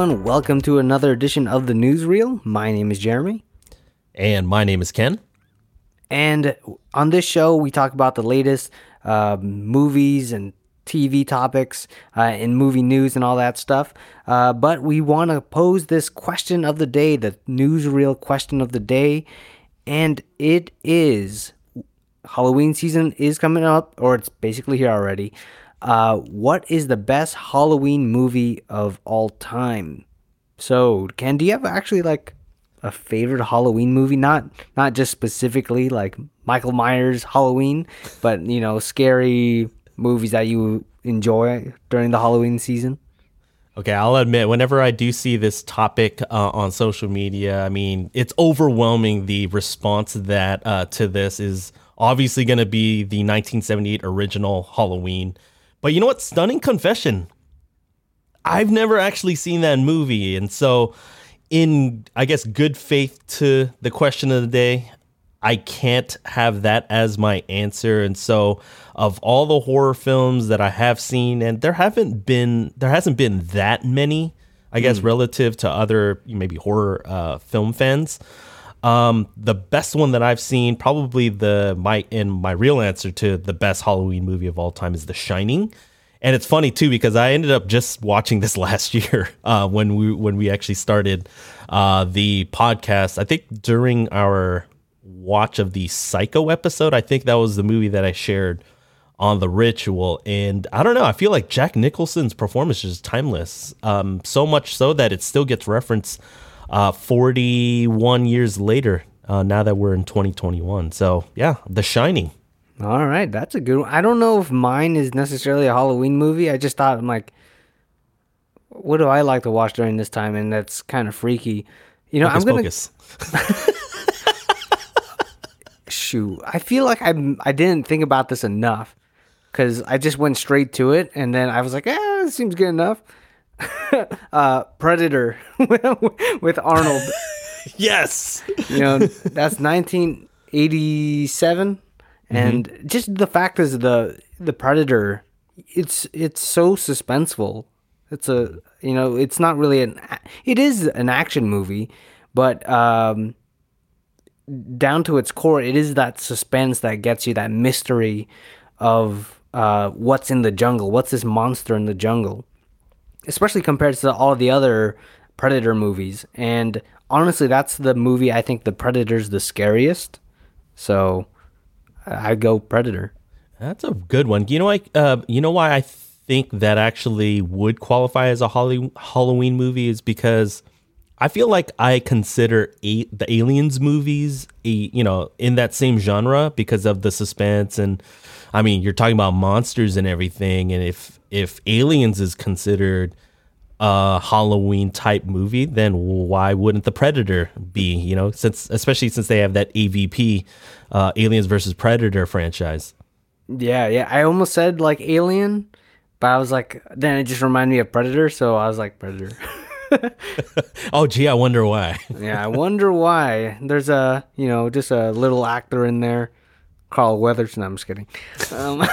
Everyone. Welcome to another edition of the Newsreel. My name is Jeremy. And my name is Ken. And on this show, we talk about the latest uh, movies and TV topics uh, and movie news and all that stuff. Uh, but we want to pose this question of the day, the newsreel question of the day. And it is Halloween season is coming up, or it's basically here already. Uh, what is the best Halloween movie of all time? So, Ken, do you have actually like a favorite Halloween movie? Not not just specifically like Michael Myers Halloween, but you know, scary movies that you enjoy during the Halloween season. Okay, I'll admit, whenever I do see this topic uh, on social media, I mean, it's overwhelming. The response that uh, to this is obviously going to be the 1978 original Halloween. But you know what? Stunning confession. I've never actually seen that movie. And so, in, I guess, good faith to the question of the day, I can't have that as my answer. And so, of all the horror films that I have seen, and there haven't been, there hasn't been that many, I guess, mm. relative to other maybe horror uh, film fans. Um, the best one that I've seen, probably the my in my real answer to the best Halloween movie of all time is The Shining. And it's funny too because I ended up just watching this last year uh, when we when we actually started uh, the podcast. I think during our watch of the Psycho episode, I think that was the movie that I shared on the ritual. And I don't know, I feel like Jack Nicholson's performance is timeless. Um, so much so that it still gets referenced uh, 41 years later, uh, now that we're in 2021. So, yeah, The Shining. All right, that's a good one. I don't know if mine is necessarily a Halloween movie. I just thought, I'm like, what do I like to watch during this time? And that's kind of freaky. You know, Focus, I'm going to. Shoot, I feel like I I didn't think about this enough because I just went straight to it, and then I was like, "Yeah, it seems good enough." uh, Predator with Arnold. yes. You know, that's 1987 and mm-hmm. just the fact is the the Predator it's it's so suspenseful. It's a you know, it's not really an it is an action movie, but um down to its core, it is that suspense that gets you that mystery of uh, what's in the jungle, what's this monster in the jungle especially compared to all the other Predator movies. And honestly, that's the movie I think the Predator's the scariest. So I go Predator. That's a good one. You know, like uh, you know why I think that actually would qualify as a Holly- Halloween movie is because I feel like I consider a- the Aliens movies, a, you know, in that same genre because of the suspense and I mean, you're talking about monsters and everything, and if if Aliens is considered a Halloween type movie, then why wouldn't the Predator be? You know, since especially since they have that AVP, uh, Aliens versus Predator franchise. Yeah, yeah. I almost said like Alien, but I was like, then it just reminded me of Predator, so I was like Predator. oh, gee, I wonder why. yeah, I wonder why. There's a you know just a little actor in there Carl Weathers. No, I'm just kidding. Um,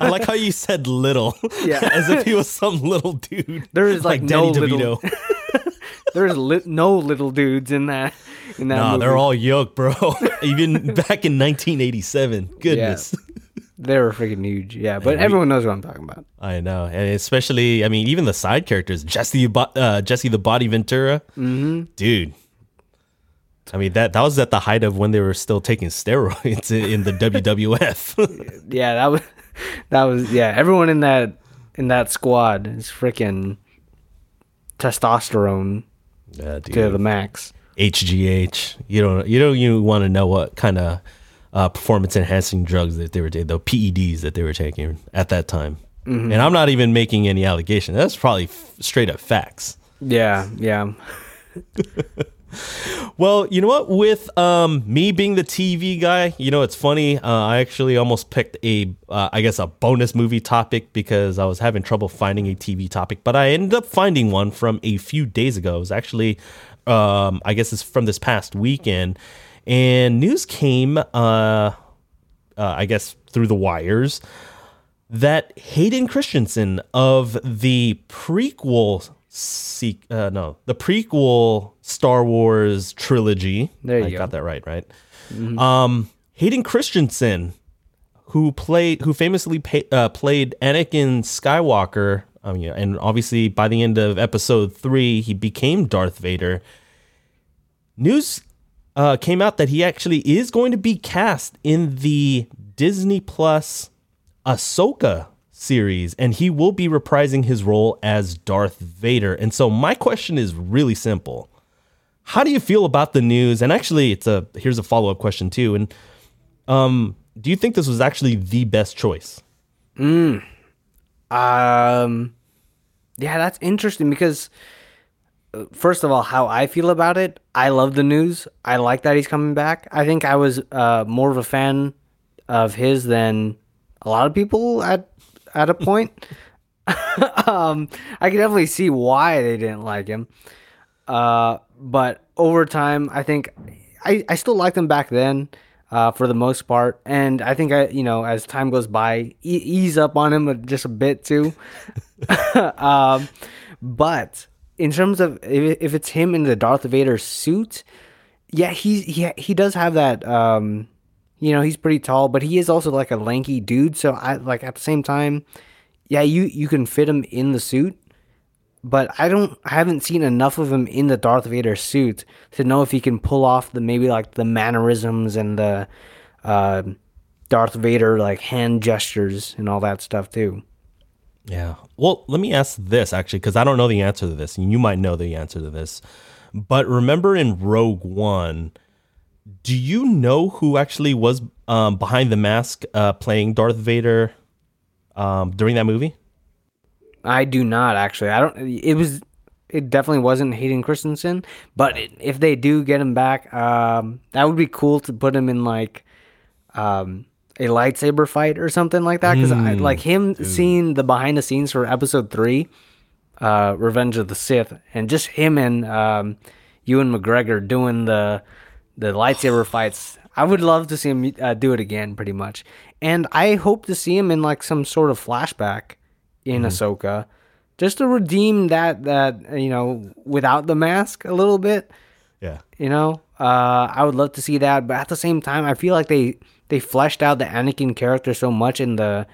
I like how you said little. Yeah. As if he was some little dude. There is like, like no little. There's li- no little dudes in that. In that nah, movie. they're all yoke, bro. Even back in 1987. Goodness. Yeah. They were freaking huge, yeah. But everyone knows what I'm talking about. I know, and especially, I mean, even the side characters, Jesse, uh, Jesse the Body Ventura, mm-hmm. dude, I mean that that was at the height of when they were still taking steroids in, the WWF. yeah, that was that was yeah. Everyone in that in that squad is freaking testosterone yeah, to the max. HGH. You don't you don't you want to know what kind of uh, performance enhancing drugs that they were taking, the PEDs that they were taking at that time. Mm-hmm. And I'm not even making any allegation. That's probably f- straight up facts. Yeah, yeah. well, you know what? With um, me being the TV guy, you know, it's funny. Uh, I actually almost picked a, uh, I guess, a bonus movie topic because I was having trouble finding a TV topic, but I ended up finding one from a few days ago. It was actually, um, I guess, it's from this past weekend, and news came, uh, uh I guess, through the wires that Hayden Christensen of the prequel seek uh, no the prequel Star Wars trilogy. There you I go. got that right, right? Um, Hayden Christensen, who played who famously pa- uh, played Anakin Skywalker. Um, yeah, and obviously by the end of Episode three, he became Darth Vader. News uh, came out that he actually is going to be cast in the Disney Plus Ahsoka series, and he will be reprising his role as Darth Vader. And so my question is really simple. How do you feel about the news? And actually, it's a here's a follow up question too. And um, do you think this was actually the best choice? Um, yeah, that's interesting because, uh, first of all, how I feel about it, I love the news. I like that he's coming back. I think I was uh, more of a fan of his than a lot of people at at a point. um, I can definitely see why they didn't like him. Uh, but over time, I think I, I still liked him back then, uh, for the most part. And I think I, you know, as time goes by, e- ease up on him just a bit too. um, but in terms of if, if it's him in the Darth Vader suit, yeah, he's he he does have that. Um, you know, he's pretty tall, but he is also like a lanky dude. So I like at the same time, yeah, you you can fit him in the suit but I don't I haven't seen enough of him in the Darth Vader suit to know if he can pull off the maybe like the mannerisms and the uh, Darth Vader like hand gestures and all that stuff too. Yeah. Well, let me ask this actually, because I don't know the answer to this, and you might know the answer to this. But remember in Rogue One, do you know who actually was um, behind the mask uh, playing Darth Vader um, during that movie? I do not actually. I don't. It was. It definitely wasn't Hayden Christensen, but it, if they do get him back, um, that would be cool to put him in like um, a lightsaber fight or something like that. Because I like him seeing the behind the scenes for Episode Three, uh, Revenge of the Sith, and just him and um, Ewan McGregor doing the the lightsaber fights. I would love to see him uh, do it again, pretty much. And I hope to see him in like some sort of flashback in Ahsoka, just to redeem that that you know without the mask a little bit. Yeah. You know, uh, I would love to see that, but at the same time, I feel like they they fleshed out the Anakin character so much in the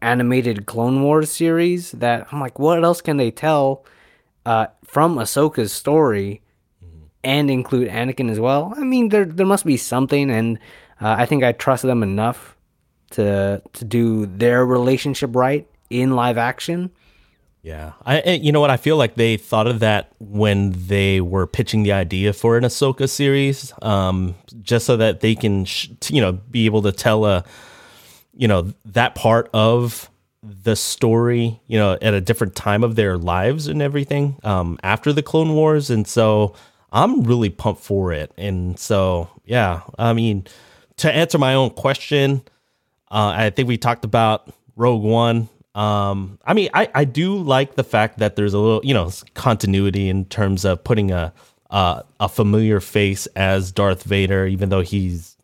animated Clone Wars series that I'm like, what else can they tell uh, from Ahsoka's story and include Anakin as well? I mean, there there must be something, and uh, I think I trust them enough to to do their relationship right in live action. Yeah, I you know what I feel like they thought of that when they were pitching the idea for an Ahsoka series, um, just so that they can sh- you know be able to tell a you know that part of the story you know at a different time of their lives and everything um, after the Clone Wars, and so I'm really pumped for it, and so yeah, I mean to answer my own question, uh, I think we talked about Rogue One. Um, I mean, I, I do like the fact that there's a little, you know, continuity in terms of putting a uh, a familiar face as Darth Vader, even though he's,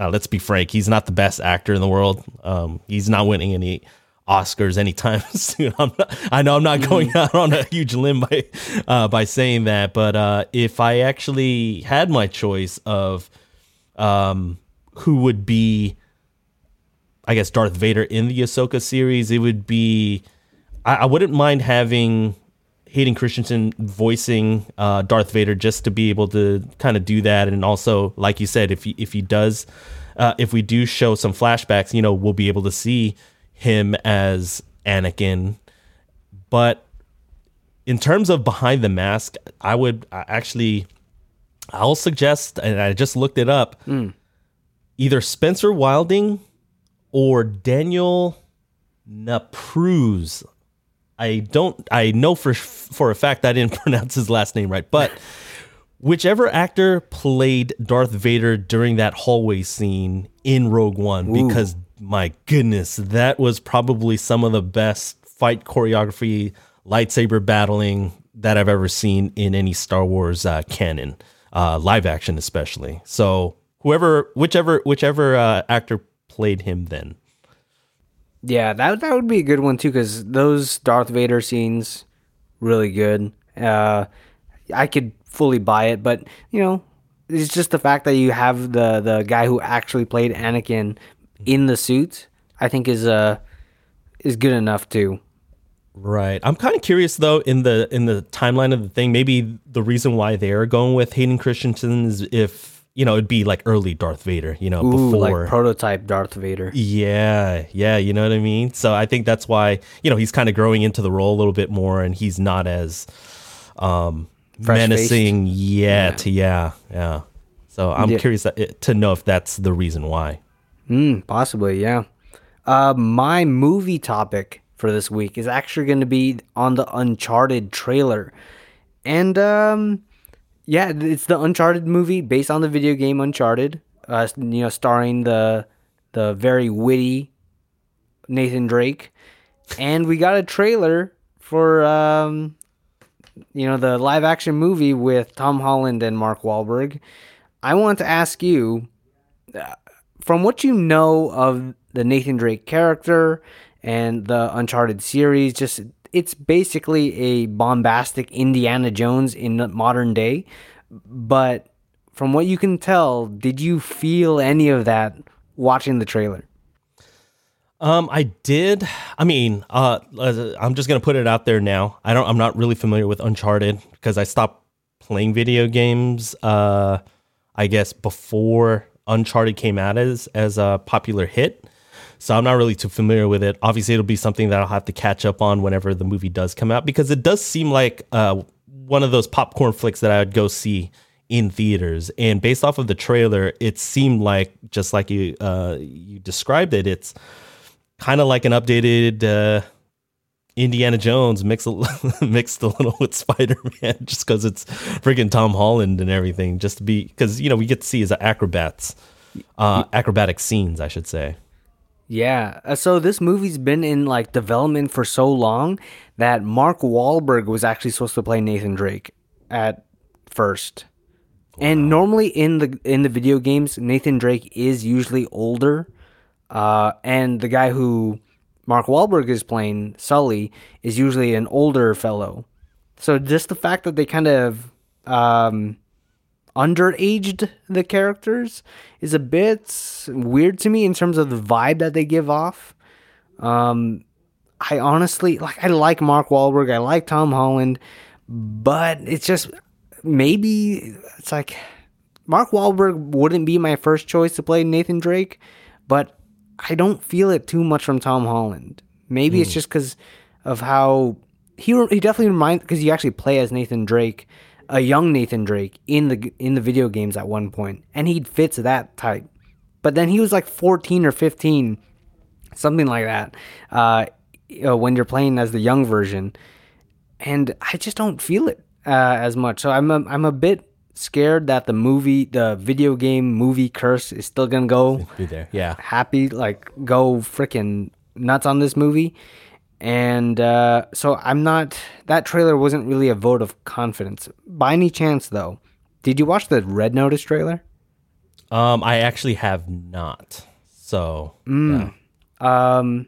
uh, let's be frank, he's not the best actor in the world. Um, he's not winning any Oscars anytime soon. I'm not, I know I'm not going out on a huge limb by uh, by saying that, but uh, if I actually had my choice of um, who would be I guess Darth Vader in the Ahsoka series, it would be I, I wouldn't mind having Hayden Christensen voicing uh, Darth Vader just to be able to kind of do that, and also, like you said, if he if he does, uh, if we do show some flashbacks, you know, we'll be able to see him as Anakin. But in terms of behind the mask, I would actually I'll suggest, and I just looked it up, hmm. either Spencer Wilding or Daniel Naprous. I don't. I know for for a fact I didn't pronounce his last name right, but whichever actor played Darth Vader during that hallway scene in Rogue One, because my goodness, that was probably some of the best fight choreography, lightsaber battling that I've ever seen in any Star Wars uh, canon, uh, live action especially. So whoever, whichever, whichever uh, actor played him then. Yeah, that that would be a good one too, because those Darth Vader scenes really good. Uh, I could fully buy it, but you know, it's just the fact that you have the the guy who actually played Anakin in the suit. I think is uh is good enough too. Right. I'm kind of curious though in the in the timeline of the thing. Maybe the reason why they're going with Hayden Christensen is if you know it'd be like early Darth Vader. You know, Ooh, before like prototype Darth Vader. Yeah, yeah, you know what I mean. So I think that's why you know he's kind of growing into the role a little bit more, and he's not as um, Fresh-faced. menacing yet. Yeah. yeah, So I'm Yeah. curious that, to know if that's the reason why. Mm, possibly, yeah. Uh, my movie topic for this week is actually going to be on the Uncharted trailer, and um, yeah, it's the Uncharted movie based on the video game Uncharted. Uh, you know, starring the the very witty Nathan Drake, and we got a trailer for um, you know, the live action movie with Tom Holland and Mark Wahlberg. I want to ask you from what you know of the Nathan Drake character and the Uncharted series, just it's basically a bombastic Indiana Jones in the modern day. But from what you can tell, did you feel any of that watching the trailer? Um, I did. I mean, uh, I'm just gonna put it out there now. I don't. I'm not really familiar with Uncharted because I stopped playing video games. Uh, I guess before Uncharted came out as as a popular hit. So I'm not really too familiar with it. Obviously, it'll be something that I'll have to catch up on whenever the movie does come out because it does seem like uh, one of those popcorn flicks that I would go see in theaters. And based off of the trailer, it seemed like just like you uh, you described it. It's kind of like an updated uh, Indiana Jones mixed a, mixed a little with Spider Man, just because it's freaking Tom Holland and everything. Just to be because you know we get to see his acrobats, uh, acrobatic scenes, I should say. Yeah. uh, So this movie's been in like development for so long that Mark Wahlberg was actually supposed to play Nathan Drake at first. And normally in the in the video games, Nathan Drake is usually older. Uh, and the guy who Mark Wahlberg is playing, Sully, is usually an older fellow. So just the fact that they kind of um, underaged the characters is a bit weird to me in terms of the vibe that they give off. Um, I honestly like I like Mark Wahlberg, I like Tom Holland, but it's just maybe it's like Mark Wahlberg wouldn't be my first choice to play Nathan Drake, but I don't feel it too much from Tom Holland. Maybe it's just because of how he he definitely reminds because you actually play as Nathan Drake, a young Nathan Drake in the in the video games at one point, and he fits that type. But then he was like 14 or 15, something like that, uh, know, when you're playing as the young version, and I just don't feel it uh, as much. So I'm a, I'm a bit scared that the movie, the video game movie curse is still gonna go Be there, yeah. happy, like go freaking nuts on this movie. And uh, so I'm not. That trailer wasn't really a vote of confidence. By any chance, though, did you watch the Red Notice trailer? Um, I actually have not. So, yeah. Um,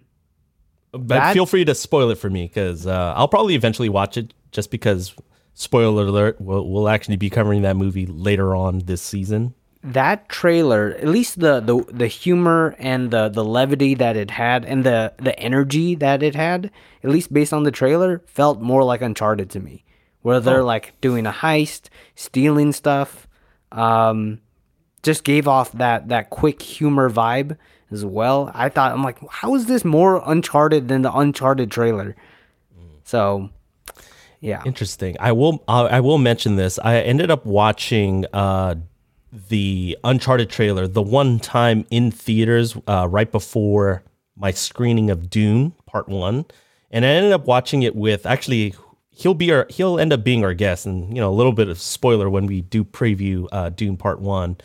but That- feel free to spoil it for me because uh, I'll probably eventually watch it. Just because, spoiler alert, we'll, we'll actually be covering that movie later on this season. that trailer, at least the, the the humor and the the levity that it had, and the the energy that it had, at least based on the trailer, felt more like Uncharted to me, where they're like doing a heist, stealing stuff. Um, just gave off that that quick humor vibe as well. I thought I'm like, how is this more Uncharted than the Uncharted trailer? So, yeah, Interesting. I will. Uh, I will mention this. I ended up watching uh, the Uncharted trailer the one time in theaters uh, right before my screening of Dune Part One, and I ended up watching it with actually. He'll be our. He'll end up being our guest, and you know a little bit of spoiler when we do preview uh, Dune Part One.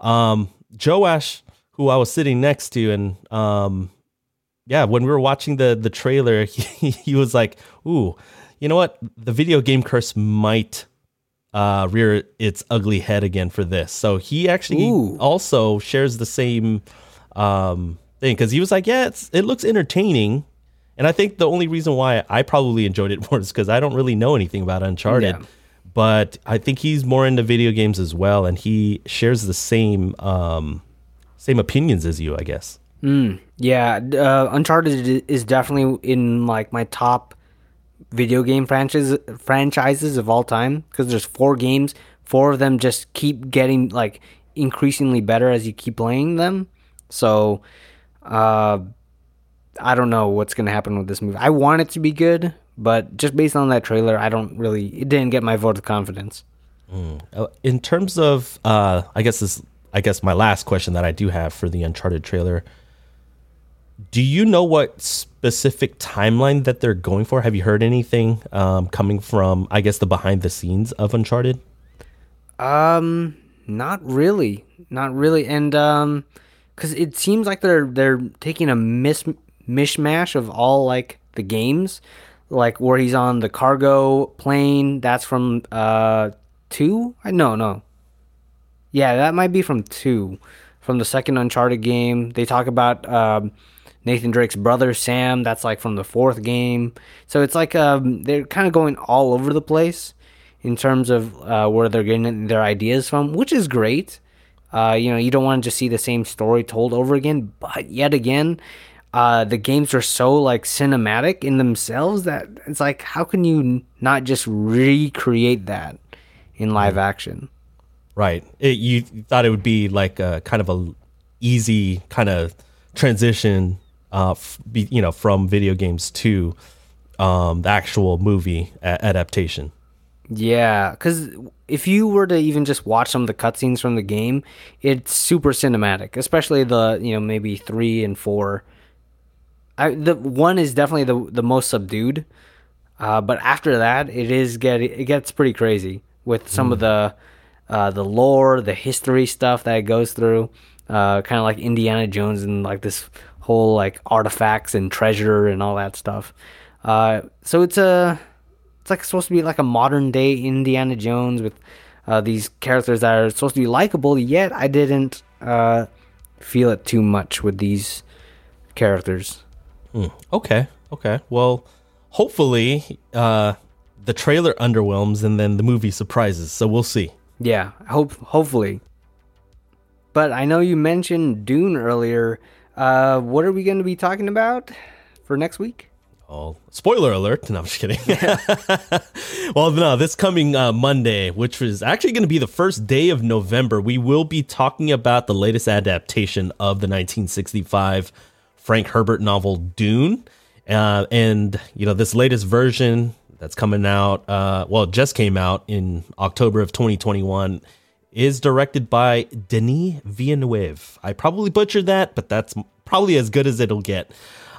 Um, Joash, who I was sitting next to, and um, yeah, when we were watching the the trailer, he, he was like, "Ooh, you know what? The video game curse might uh, rear its ugly head again for this." So he actually Ooh. also shares the same um, thing because he was like, "Yeah, it's, it looks entertaining." And I think the only reason why I probably enjoyed it more is because I don't really know anything about Uncharted. Yeah. But I think he's more into video games as well, and he shares the same um, same opinions as you, I guess. Yeah, uh, Uncharted is definitely in like my top video game franchises franchises of all time because there's four games. Four of them just keep getting like increasingly better as you keep playing them. So, uh, I don't know what's gonna happen with this movie. I want it to be good, but just based on that trailer, I don't really. It didn't get my vote of confidence. Uh, in terms of, uh, I guess this, I guess my last question that I do have for the Uncharted trailer. Do you know what specific timeline that they're going for? Have you heard anything um, coming from, I guess, the behind the scenes of Uncharted? Um, not really, not really, and um, because it seems like they're they're taking a mis mishmash of all like the games, like where he's on the cargo plane. That's from uh two. I no no. Yeah, that might be from two, from the second Uncharted game. They talk about um, Nathan Drake's brother Sam. That's like from the fourth game. So it's like um, they're kind of going all over the place in terms of uh, where they're getting their ideas from, which is great. Uh, you know, you don't want to just see the same story told over again, but yet again, uh, the games are so like cinematic in themselves that it's like, how can you not just recreate that in live action? Right. It, you thought it would be like a kind of a easy kind of transition, uh, f- be, you know, from video games to um, the actual movie a- adaptation. Yeah, because if you were to even just watch some of the cutscenes from the game, it's super cinematic, especially the you know maybe three and four. I, the one is definitely the the most subdued, uh, but after that, it is get it gets pretty crazy with some of the uh, the lore, the history stuff that it goes through, uh, kind of like Indiana Jones and like this whole like artifacts and treasure and all that stuff. Uh, so it's a it's like supposed to be like a modern day Indiana Jones with uh, these characters that are supposed to be likable. Yet I didn't uh, feel it too much with these characters. Okay. Okay. Well, hopefully, uh, the trailer underwhelms and then the movie surprises. So we'll see. Yeah, hope hopefully. But I know you mentioned Dune earlier. Uh, what are we going to be talking about for next week? Oh, spoiler alert. No, I'm just kidding. well, no, this coming uh, Monday, which is actually going to be the first day of November, we will be talking about the latest adaptation of the 1965 Frank Herbert novel Dune. Uh, and, you know, this latest version that's coming out, uh, well, just came out in October of 2021, is directed by Denis Villeneuve. I probably butchered that, but that's probably as good as it'll get.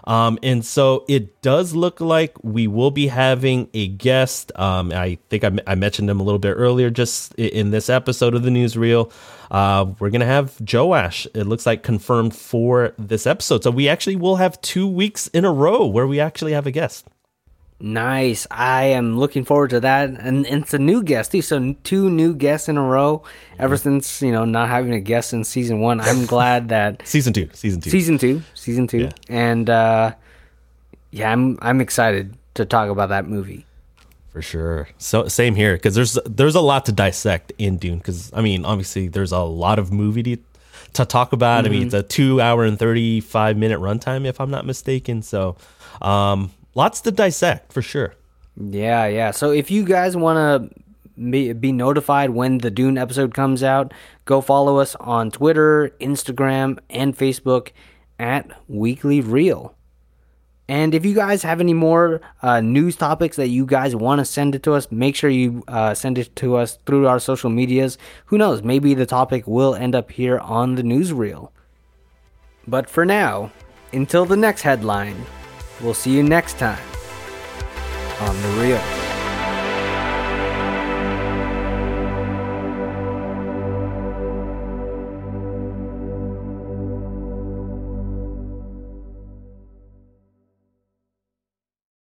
Um, and so it does look like we will be having a guest. Um, I think I, I mentioned him a little bit earlier, just in this episode of the newsreel. Uh, we're gonna have Joash. It looks like confirmed for this episode. So we actually will have two weeks in a row where we actually have a guest. Nice. I am looking forward to that. And it's a new guest too. So two new guests in a row. Ever since, you know, not having a guest in season one. I'm glad that Season two. Season two. season two. Season two. Yeah. And uh yeah, I'm I'm excited to talk about that movie. For sure. So same here because there's there's a lot to dissect in Dune because I mean obviously there's a lot of movie to, to talk about. I mean it's a two hour and thirty five minute runtime if I'm not mistaken. So um, lots to dissect for sure. Yeah, yeah. So if you guys want to be, be notified when the Dune episode comes out, go follow us on Twitter, Instagram, and Facebook at Weekly Reel. And if you guys have any more uh, news topics that you guys want to send it to us, make sure you uh, send it to us through our social medias. Who knows? Maybe the topic will end up here on the newsreel. But for now, until the next headline, we'll see you next time on The Reel.